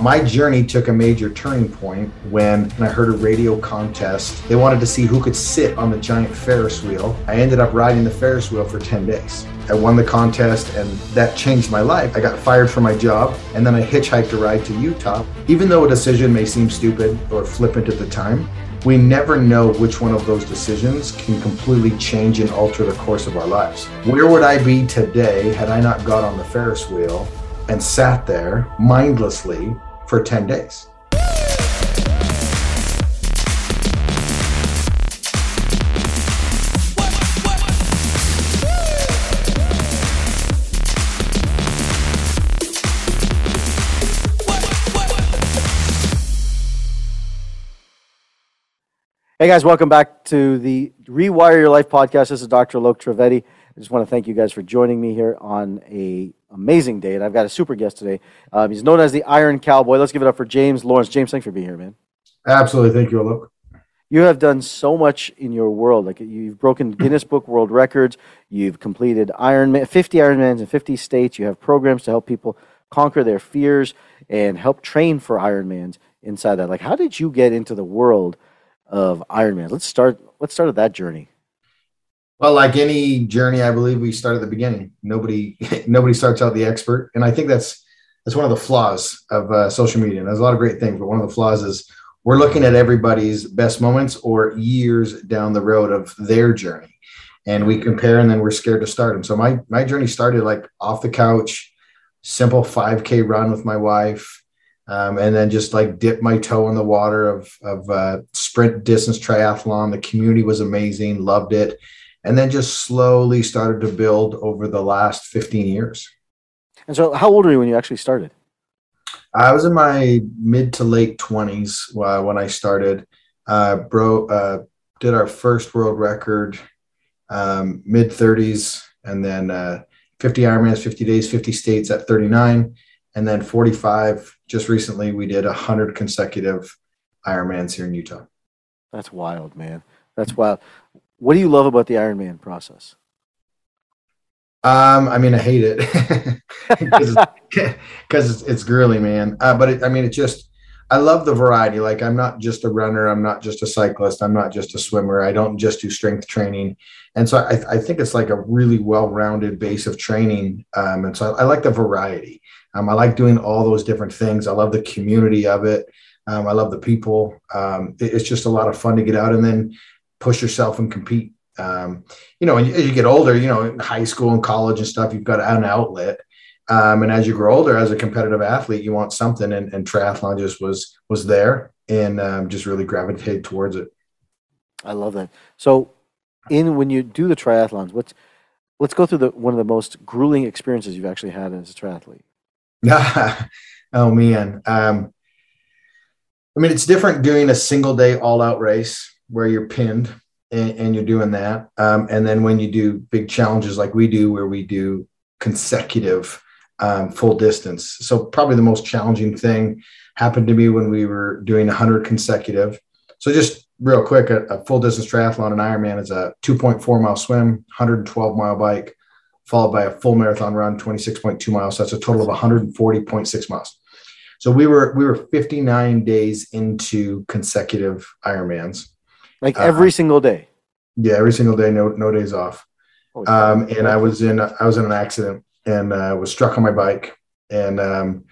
My journey took a major turning point when I heard a radio contest. They wanted to see who could sit on the giant Ferris wheel. I ended up riding the Ferris wheel for 10 days. I won the contest and that changed my life. I got fired from my job and then I hitchhiked a ride to Utah. Even though a decision may seem stupid or flippant at the time, we never know which one of those decisions can completely change and alter the course of our lives. Where would I be today had I not got on the Ferris wheel and sat there mindlessly for 10 days. Hey guys, welcome back to the Rewire Your Life podcast. This is Dr. Alok Trivedi. I just want to thank you guys for joining me here on a amazing day, and I've got a super guest today. Um, he's known as the Iron Cowboy. Let's give it up for James Lawrence. James, thanks for being here, man. Absolutely, thank you, Alok. You have done so much in your world. Like you've broken Guinness Book World Records. You've completed Ironman, 50 Ironmans in 50 states. You have programs to help people conquer their fears and help train for Ironmans inside that. Like, how did you get into the world of Ironman? Let's start. Let's start at that journey. Well, like any journey, I believe we start at the beginning. Nobody, nobody starts out the expert, and I think that's that's one of the flaws of uh, social media. And there's a lot of great things, but one of the flaws is we're looking at everybody's best moments or years down the road of their journey, and we compare, and then we're scared to start. And so my my journey started like off the couch, simple 5K run with my wife, um, and then just like dip my toe in the water of of uh, sprint distance triathlon. The community was amazing, loved it and then just slowly started to build over the last 15 years. And so, how old were you when you actually started? I was in my mid to late 20s uh, when I started. Uh, bro, uh, did our first world record um, mid 30s, and then uh, 50 Ironmans, 50 days, 50 states at 39, and then 45. Just recently, we did 100 consecutive Ironmans here in Utah. That's wild, man. That's wild. What do you love about the Ironman process? Um, I mean, I hate it because it's, it's, grueling, man. Uh, but it, I mean, it just, I love the variety. Like, I'm not just a runner. I'm not just a cyclist. I'm not just a swimmer. I don't just do strength training. And so I, I think it's like a really well-rounded base of training. Um, and so I, I like the variety. Um, I like doing all those different things. I love the community of it. Um, I love the people. Um, it, it's just a lot of fun to get out and then push yourself and compete. Um, you know, as you get older, you know, in high school and college and stuff, you've got an outlet. Um, and as you grow older, as a competitive athlete, you want something, and, and triathlon just was was there, and um, just really gravitated towards it. I love that. So, in when you do the triathlons, what's let's go through the one of the most grueling experiences you've actually had as a triathlete. oh man, um, I mean, it's different doing a single day all out race where you're pinned and, and you're doing that. Um, and then when you do big challenges like we do, where we do consecutive um, full distance. So probably the most challenging thing happened to me when we were doing 100 consecutive. So just real quick, a, a full distance triathlon and Ironman is a 2.4 mile swim, 112 mile bike, followed by a full marathon run, 26.2 miles. So that's a total of 140.6 miles. So we were we were 59 days into consecutive Ironmans. Like uh, every single day. Yeah, every single day, no no days off. Um, and I was in I was in an accident and uh, was struck on my bike. And um,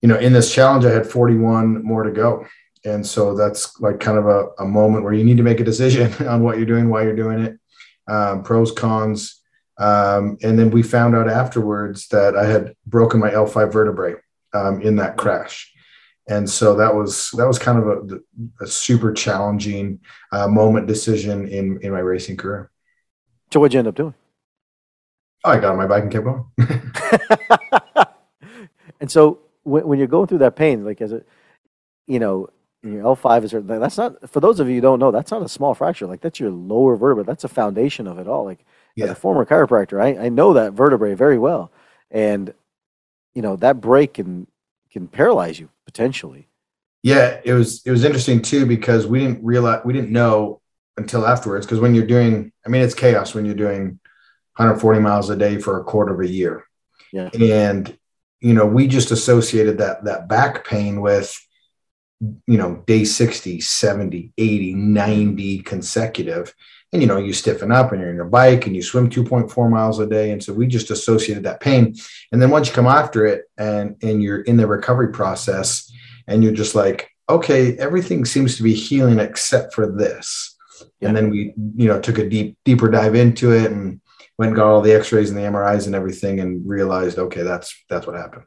you know, in this challenge, I had 41 more to go. And so that's like kind of a, a moment where you need to make a decision on what you're doing, why you're doing it, um, pros, cons. Um, and then we found out afterwards that I had broken my L5 vertebrae um, in that crash and so that was that was kind of a, a super challenging uh, moment decision in in my racing career. So what'd you end up doing? Oh, I got on my bike and kept going. and so when, when, you're going through that pain, like as a, you know, your L5 is that's not for those of you who don't know, that's not a small fracture. Like that's your lower vertebra. That's a foundation of it all. Like yeah. as a former chiropractor, I, I know that vertebrae very well, and you know that break can can paralyze you potentially. Yeah, it was it was interesting too because we didn't realize we didn't know until afterwards because when you're doing I mean it's chaos when you're doing 140 miles a day for a quarter of a year. Yeah. And you know, we just associated that that back pain with you know, day 60, 70, 80, 90 consecutive. And, you know, you stiffen up and you're in your bike and you swim 2.4 miles a day. And so we just associated that pain. And then once you come after it and, and you're in the recovery process and you're just like, okay, everything seems to be healing except for this. And then we, you know, took a deep, deeper dive into it and went and got all the x-rays and the MRIs and everything and realized, okay, that's, that's what happened.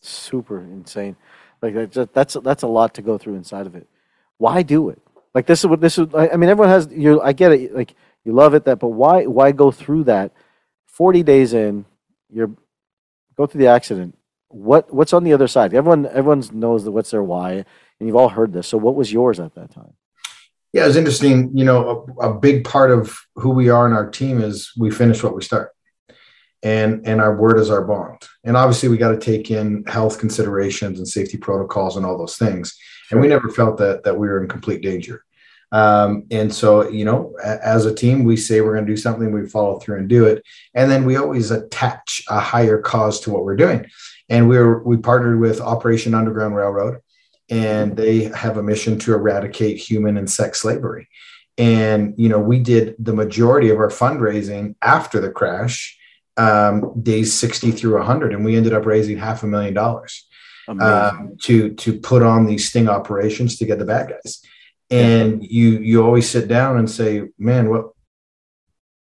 Super insane. Like that's that's that's a lot to go through inside of it. Why do it? Like this is what this is. I mean, everyone has you. I get it. Like you love it that, but why why go through that? Forty days in, you're go through the accident. What what's on the other side? Everyone everyone knows that what's their why, and you've all heard this. So what was yours at that time? Yeah, it was interesting. You know, a, a big part of who we are in our team is we finish what we start and and our word is our bond and obviously we got to take in health considerations and safety protocols and all those things and we never felt that that we were in complete danger. Um, and so you know as a team we say we're going to do something we follow through and do it. And then we always attach a higher cause to what we're doing. And we were we partnered with operation underground railroad and they have a mission to eradicate human and sex slavery. And you know we did the majority of our fundraising after the crash um, days 60 through 100 and we ended up raising half a million dollars um, to to put on these sting operations to get the bad guys. And yeah. you you always sit down and say man what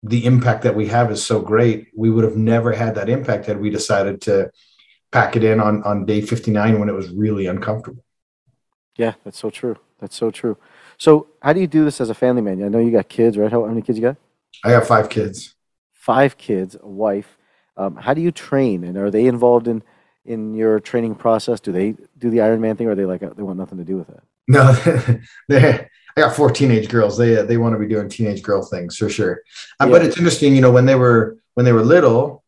the impact that we have is so great. We would have never had that impact had we decided to pack it in on on day 59 when it was really uncomfortable. Yeah that's so true. That's so true. So how do you do this as a family man? I know you got kids right? How, how many kids you got? I got five kids. Five kids, a wife. Um, how do you train, and are they involved in in your training process? Do they do the Ironman thing, or are they like they want nothing to do with it? No, they. I got four teenage girls. They they want to be doing teenage girl things for sure. Uh, yeah. But it's interesting, you know, when they were when they were little,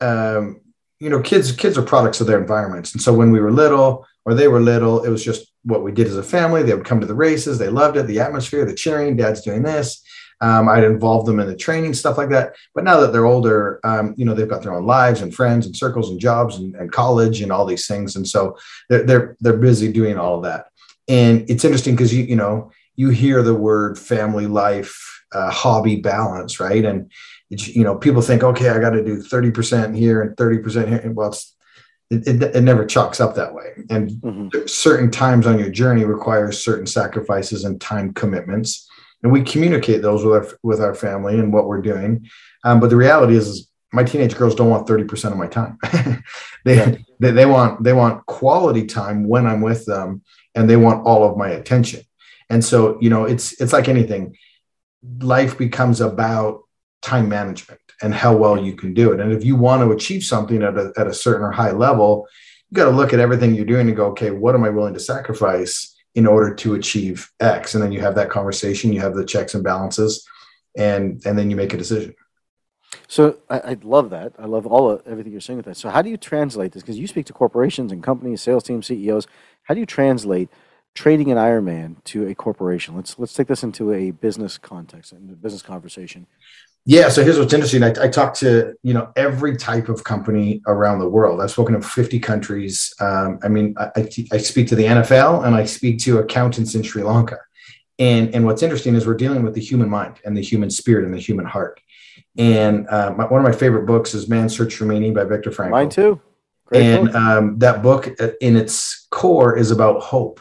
um, you know, kids kids are products of their environments, and so when we were little or they were little, it was just what we did as a family. They would come to the races. They loved it, the atmosphere, the cheering. Dad's doing this. Um, I'd involve them in the training, stuff like that. But now that they're older, um, you know, they've got their own lives and friends and circles and jobs and, and college and all these things. And so they're, they're, they're busy doing all of that. And it's interesting because you, you know, you hear the word family life, uh, hobby balance, right? And, it's, you know, people think, okay, I got to do 30% here and 30% here. Well, it's, it, it, it, never chalks up that way. And mm-hmm. certain times on your journey requires certain sacrifices and time commitments and we communicate those with our with our family and what we're doing. Um, but the reality is, is, my teenage girls don't want 30% of my time. they, yeah. they they want they want quality time when I'm with them and they want all of my attention. And so, you know, it's it's like anything. Life becomes about time management and how well you can do it. And if you want to achieve something at a, at a certain or high level, you got to look at everything you're doing and go, okay, what am I willing to sacrifice in order to achieve X. And then you have that conversation, you have the checks and balances, and and then you make a decision. So I, I love that. I love all of everything you're saying with that. So how do you translate this? Because you speak to corporations and companies, sales teams, CEOs. How do you translate trading an Ironman to a corporation? Let's let's take this into a business context and a business conversation. Yeah. So here's what's interesting. I, I talk to you know every type of company around the world. I've spoken to 50 countries. Um, I mean, I, I speak to the NFL and I speak to accountants in Sri Lanka. And and what's interesting is we're dealing with the human mind and the human spirit and the human heart. And uh, my, one of my favorite books is Man's Search for Meaning by Viktor Frankl. Mine too. Great and um, that book, uh, in its core, is about hope.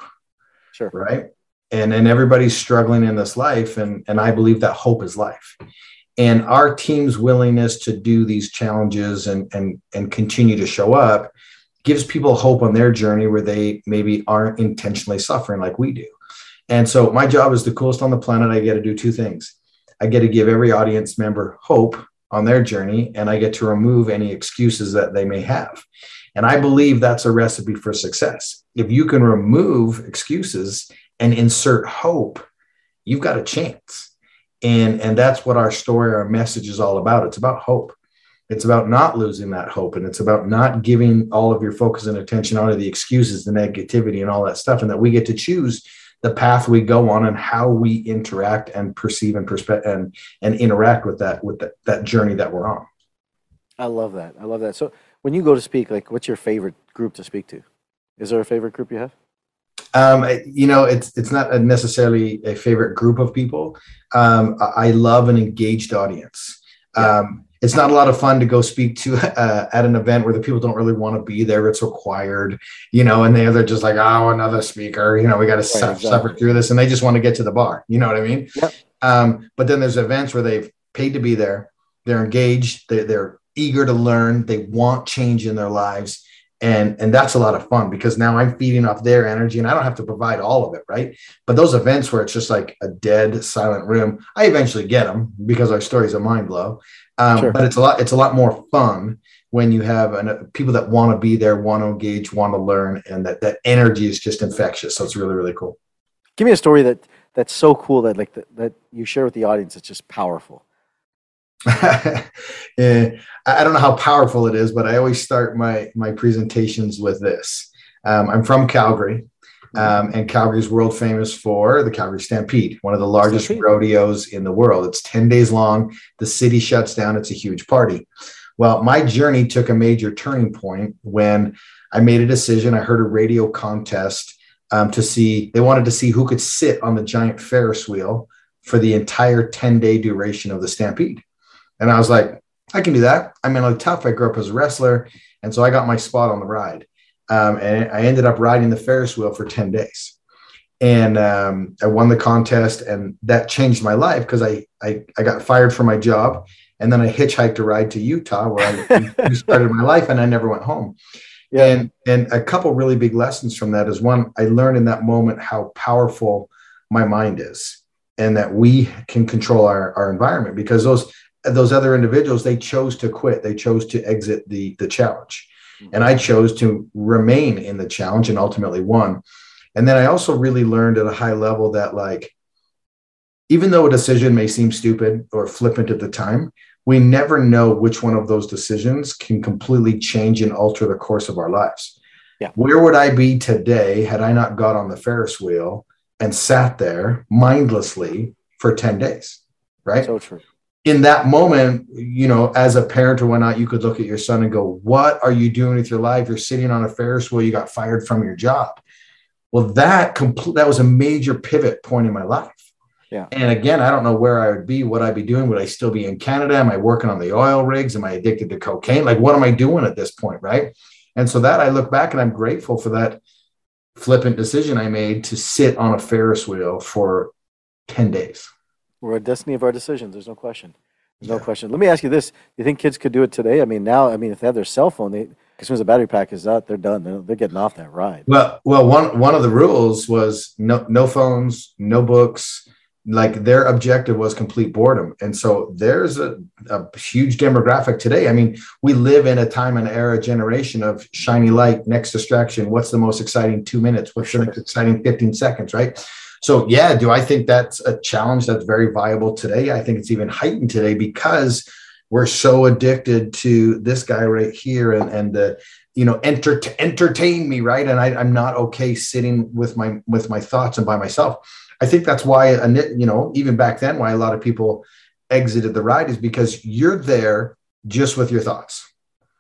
Sure. Right. And and everybody's struggling in this life, and and I believe that hope is life and our team's willingness to do these challenges and and and continue to show up gives people hope on their journey where they maybe aren't intentionally suffering like we do. And so my job is the coolest on the planet. I get to do two things. I get to give every audience member hope on their journey and i get to remove any excuses that they may have. And i believe that's a recipe for success. If you can remove excuses and insert hope you've got a chance and and that's what our story our message is all about. It's about hope. It's about not losing that hope and it's about not giving all of your focus and attention onto the excuses the negativity and all that stuff and that we get to choose the path we go on and how we interact and perceive and perspe- and and interact with that with that, that journey that we're on. I love that. I love that. So when you go to speak, like, what's your favorite group to speak to? Is there a favorite group you have? Um, you know, it's it's not a necessarily a favorite group of people. Um, I love an engaged audience. Um, it's not a lot of fun to go speak to uh, at an event where the people don't really want to be there. It's required, you know, and they, they're just like, oh, another speaker, you know, we got to right, suffer, exactly. suffer through this. And they just want to get to the bar. You know what I mean? Yep. Um, but then there's events where they've paid to be there. They're engaged. They, they're eager to learn. They want change in their lives. And, and that's a lot of fun because now I'm feeding off their energy and I don't have to provide all of it, right? But those events where it's just like a dead, silent room, I eventually get them because our stories are mind blow. Um, sure. But it's a lot. It's a lot more fun when you have an, people that want to be there, want to engage, want to learn, and that that energy is just infectious. So it's really really cool. Give me a story that that's so cool that like that, that you share with the audience. It's just powerful. yeah, I don't know how powerful it is, but I always start my my presentations with this. Um, I'm from Calgary, um, and Calgary is world famous for the Calgary Stampede, one of the largest Stampede. rodeos in the world. It's 10 days long. The city shuts down. It's a huge party. Well, my journey took a major turning point when I made a decision. I heard a radio contest um, to see, they wanted to see who could sit on the giant Ferris wheel for the entire 10 day duration of the Stampede. And I was like, I can do that. I mean, I'm tough. I grew up as a wrestler. And so I got my spot on the ride. Um, and I ended up riding the Ferris wheel for 10 days. And um, I won the contest, and that changed my life because I, I, I got fired from my job. And then I hitchhiked a ride to Utah where I started my life, and I never went home. Yeah. And, and a couple really big lessons from that is one, I learned in that moment how powerful my mind is and that we can control our, our environment because those those other individuals they chose to quit they chose to exit the the challenge mm-hmm. and I chose to remain in the challenge and ultimately won. And then I also really learned at a high level that, like, even though a decision may seem stupid or flippant at the time, we never know which one of those decisions can completely change and alter the course of our lives. Yeah. Where would I be today had I not got on the Ferris wheel and sat there mindlessly for 10 days? Right. So true in that moment, you know, as a parent or whatnot, you could look at your son and go, What are you doing with your life? You're sitting on a Ferris wheel, you got fired from your job. Well, that complete that was a major pivot point in my life. Yeah. And again, I don't know where I would be, what I'd be doing. Would I still be in Canada? Am I working on the oil rigs? Am I addicted to cocaine? Like, what am I doing at this point? Right. And so that I look back and I'm grateful for that flippant decision I made to sit on a Ferris wheel for 10 days. We're a destiny of our decisions. There's no question. There's yeah. no question. Let me ask you this: you think kids could do it today? I mean, now, I mean, if they have their cell phone, they as soon as the battery pack is out, they're done. They're, they're getting off that ride. Well, well, one one of the rules was no no phones, no books. Like their objective was complete boredom, and so there's a, a huge demographic today. I mean, we live in a time and era generation of shiny light, next distraction. What's the most exciting two minutes? What's the next exciting fifteen seconds? Right so, yeah, do I think that's a challenge that's very viable today? I think it's even heightened today because we're so addicted to this guy right here and and the you know enter to entertain me right? And I, i'm not okay sitting with my with my thoughts and by myself. I think that's why you know even back then why a lot of people exited the ride is because you're there just with your thoughts.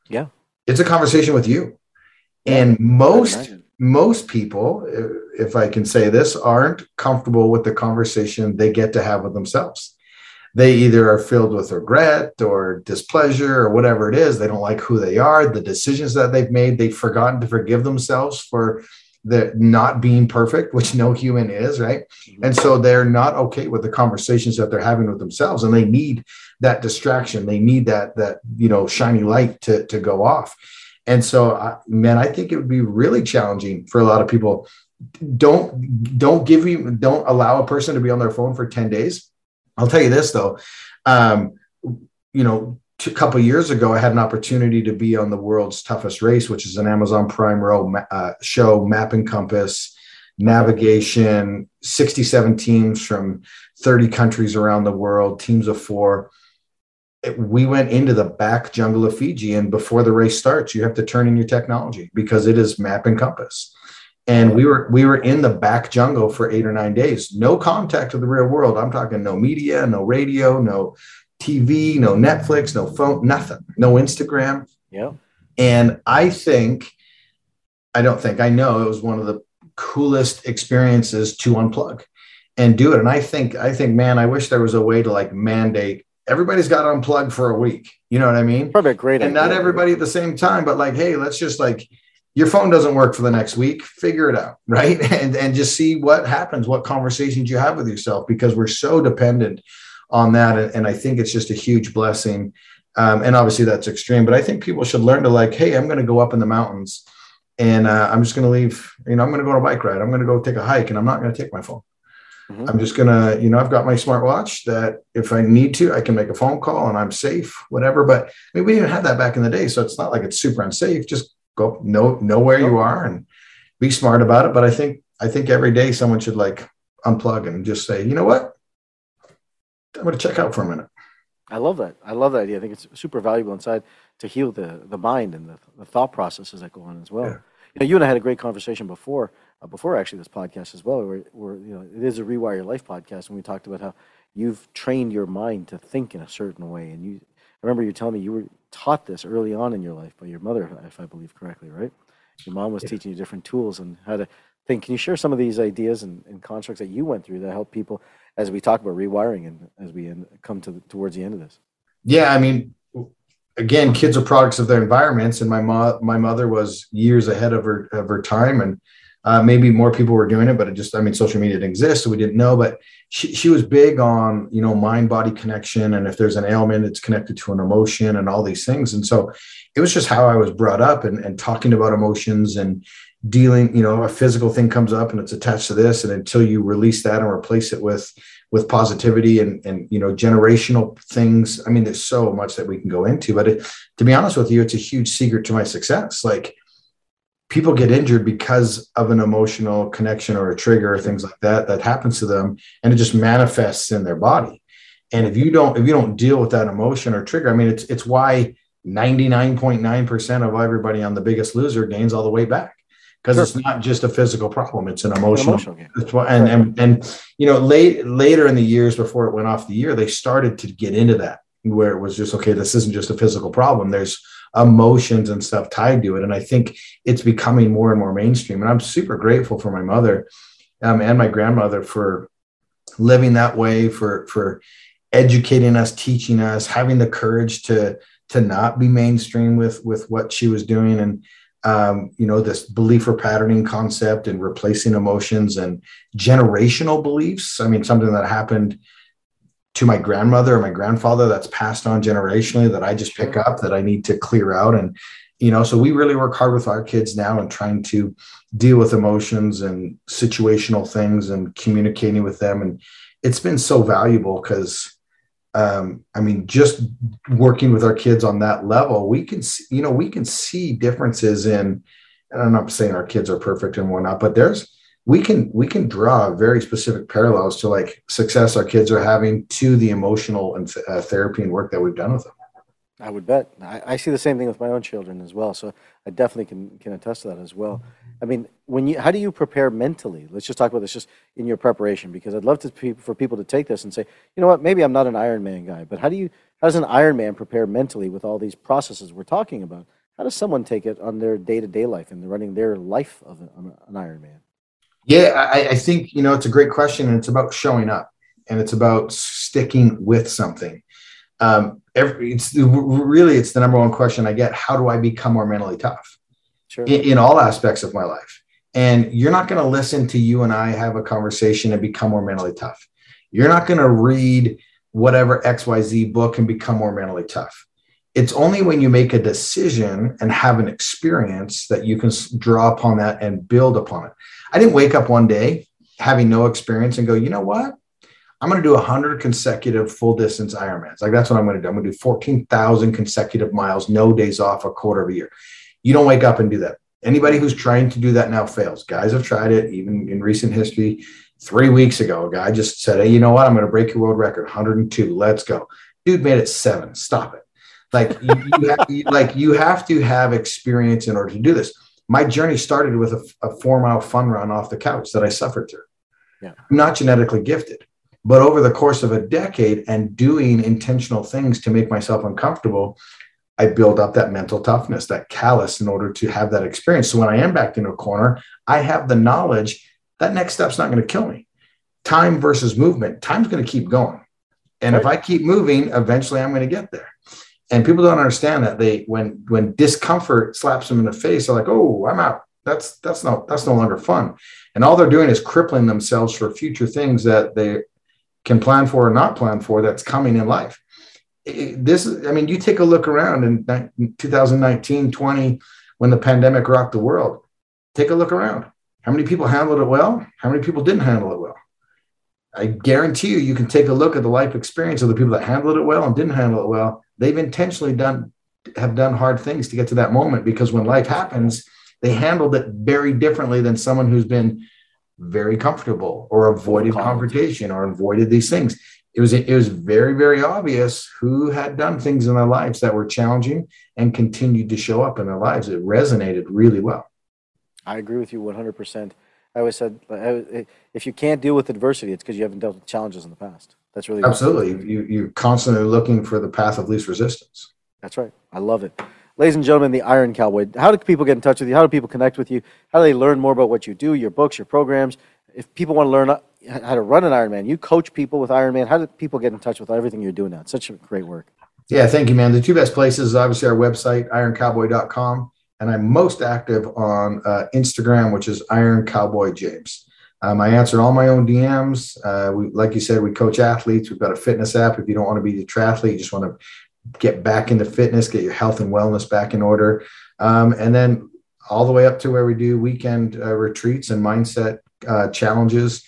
Yeah. It's a conversation with you. And most most people, uh, if I can say this, aren't comfortable with the conversation they get to have with themselves. They either are filled with regret or displeasure or whatever it is. They don't like who they are, the decisions that they've made. They've forgotten to forgive themselves for the not being perfect, which no human is, right? Mm-hmm. And so they're not okay with the conversations that they're having with themselves, and they need that distraction. They need that that you know shiny light to to go off. And so, man, I think it would be really challenging for a lot of people. Don't don't give you don't allow a person to be on their phone for ten days. I'll tell you this though, um, you know, a couple years ago, I had an opportunity to be on the world's toughest race, which is an Amazon Prime Row uh, show, Map and Compass, navigation, 67 teams from 30 countries around the world, teams of four we went into the back jungle of Fiji, and before the race starts, you have to turn in your technology because it is map and compass. And we were we were in the back jungle for eight or nine days, no contact with the real world. I'm talking no media, no radio, no TV, no Netflix, no phone, nothing, no Instagram. Yeah. And I think, I don't think, I know it was one of the coolest experiences to unplug and do it. And I think, I think, man, I wish there was a way to like mandate everybody's got to unplug for a week. You know what I mean? Perfect. Great. And not everybody at the same time, but like, hey, let's just like, your phone doesn't work for the next week, figure it out, right? And, and just see what happens, what conversations you have with yourself, because we're so dependent on that. And, and I think it's just a huge blessing. Um, and obviously that's extreme, but I think people should learn to like, hey, I'm going to go up in the mountains and uh, I'm just going to leave, you know, I'm going to go on a bike ride. I'm going to go take a hike and I'm not going to take my phone. Mm-hmm. I'm just going to, you know, I've got my smartwatch that if I need to, I can make a phone call and I'm safe, whatever. But I mean, we didn't have that back in the day. So it's not like it's super unsafe. Just go know, know where you are and be smart about it. But I think, I think every day someone should like unplug and just say, you know what? I'm going to check out for a minute. I love that. I love that idea. I think it's super valuable inside to heal the, the mind and the, the thought processes that go on as well. Yeah. You, know, you and I had a great conversation before, uh, before actually this podcast as well, where, where you know it is a rewire your life podcast, and we talked about how you've trained your mind to think in a certain way. And you, I remember you telling me you were taught this early on in your life by your mother, if I believe correctly, right? Your mom was yeah. teaching you different tools and how to think. Can you share some of these ideas and, and constructs that you went through that help people as we talk about rewiring and as we end, come to the, towards the end of this? Yeah, I mean, again, kids are products of their environments, and my mom, my mother was years ahead of her of her time, and uh, maybe more people were doing it, but it just I mean, social media didn't exist, so we didn't know. But she she was big on you know mind body connection, and if there's an ailment, it's connected to an emotion, and all these things. And so it was just how I was brought up, and and talking about emotions and dealing you know a physical thing comes up and it's attached to this and until you release that and replace it with with positivity and and you know generational things i mean there's so much that we can go into but it, to be honest with you it's a huge secret to my success like people get injured because of an emotional connection or a trigger or things like that that happens to them and it just manifests in their body and if you don't if you don't deal with that emotion or trigger i mean it's it's why 99.9% of everybody on the biggest loser gains all the way back because sure. it's not just a physical problem; it's an emotional. An emotional and, and and you know, late later in the years before it went off the year, they started to get into that where it was just okay. This isn't just a physical problem. There's emotions and stuff tied to it, and I think it's becoming more and more mainstream. And I'm super grateful for my mother um, and my grandmother for living that way, for for educating us, teaching us, having the courage to to not be mainstream with with what she was doing and um, you know, this belief or patterning concept and replacing emotions and generational beliefs. I mean, something that happened to my grandmother or my grandfather that's passed on generationally that I just pick up that I need to clear out. And, you know, so we really work hard with our kids now and trying to deal with emotions and situational things and communicating with them. And it's been so valuable because um, I mean, just working with our kids on that level, we can, see, you know, we can see differences in. And I'm not saying our kids are perfect and whatnot, but there's we can we can draw very specific parallels to like success our kids are having to the emotional and uh, therapy and work that we've done with them. I would bet. I, I, see the same thing with my own children as well. So I definitely can can attest to that as well. I mean, when you how do you prepare mentally? Let's just talk about this just in your preparation because I'd love to for people to take this and say, you know what, maybe I'm not an Ironman guy, but how do you how does an Ironman prepare mentally with all these processes we're talking about? How does someone take it on their day to day life and running their life of an, an Ironman? Yeah, I, I think you know it's a great question, and it's about showing up, and it's about sticking with something um, every, it's really it's the number one question I get. How do I become more mentally tough sure. in, in all aspects of my life? And you're not going to listen to you and I have a conversation and become more mentally tough. You're not going to read whatever XYZ book and become more mentally tough. It's only when you make a decision and have an experience that you can draw upon that and build upon it. I didn't wake up one day having no experience and go, you know what? I'm going to do 100 consecutive full distance Ironmans. Like that's what I'm going to do. I'm going to do 14,000 consecutive miles, no days off, a quarter of a year. You don't wake up and do that. Anybody who's trying to do that now fails. Guys have tried it, even in recent history. Three weeks ago, a guy just said, "Hey, you know what? I'm going to break your world record, 102. Let's go." Dude made it seven. Stop it. Like you, you have, like you have to have experience in order to do this. My journey started with a, a four mile fun run off the couch that I suffered through. Yeah. I'm not genetically gifted but over the course of a decade and doing intentional things to make myself uncomfortable, I build up that mental toughness, that callus in order to have that experience. So when I am backed into a corner, I have the knowledge that next step's not going to kill me. Time versus movement, time's going to keep going. And right. if I keep moving, eventually I'm going to get there. And people don't understand that they when when discomfort slaps them in the face, they're like, "Oh, I'm out." That's that's not that's no longer fun. And all they're doing is crippling themselves for future things that they can plan for or not plan for that's coming in life this i mean you take a look around in 2019 20 when the pandemic rocked the world take a look around how many people handled it well how many people didn't handle it well i guarantee you you can take a look at the life experience of the people that handled it well and didn't handle it well. They've intentionally done have done hard things to get to that moment because when life happens they handled it very differently than someone who's been very comfortable or avoided confrontation or avoided these things. It was it was very very obvious who had done things in their lives that were challenging and continued to show up in their lives. It resonated really well. I agree with you 100% i always said if you can't deal with adversity it's because you haven't dealt with challenges in the past that's really absolutely you, you're constantly looking for the path of least resistance that's right i love it ladies and gentlemen the iron cowboy how do people get in touch with you how do people connect with you how do they learn more about what you do your books your programs if people want to learn how to run an Ironman. You coach people with Ironman. How do people get in touch with everything you're doing now? It's such great work. Yeah, thank you, man. The two best places is obviously our website, ironcowboy.com, and I'm most active on uh, Instagram, which is Iron Cowboy James. Um, I answer all my own DMs. Uh, we, like you said, we coach athletes. We've got a fitness app. If you don't want to be a triathlete, you just want to get back into fitness, get your health and wellness back in order, um, and then all the way up to where we do weekend uh, retreats and mindset uh, challenges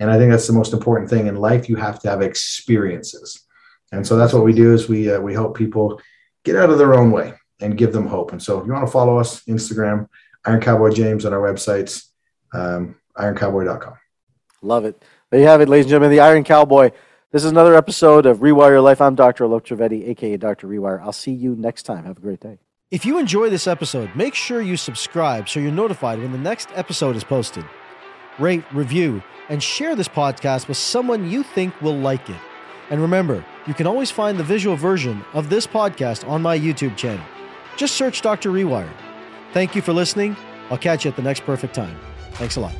and I think that's the most important thing in life. You have to have experiences. And so that's what we do is we, uh, we help people get out of their own way and give them hope. And so if you want to follow us, Instagram, Iron Cowboy James on our websites, um, ironcowboy.com. Love it. There you have it, ladies and gentlemen, the Iron Cowboy. This is another episode of Rewire Your Life. I'm Dr. Alok Trivedi, aka Dr. Rewire. I'll see you next time. Have a great day. If you enjoy this episode, make sure you subscribe so you're notified when the next episode is posted. Rate, review, and share this podcast with someone you think will like it. And remember, you can always find the visual version of this podcast on my YouTube channel. Just search Dr. Rewire. Thank you for listening. I'll catch you at the next perfect time. Thanks a lot.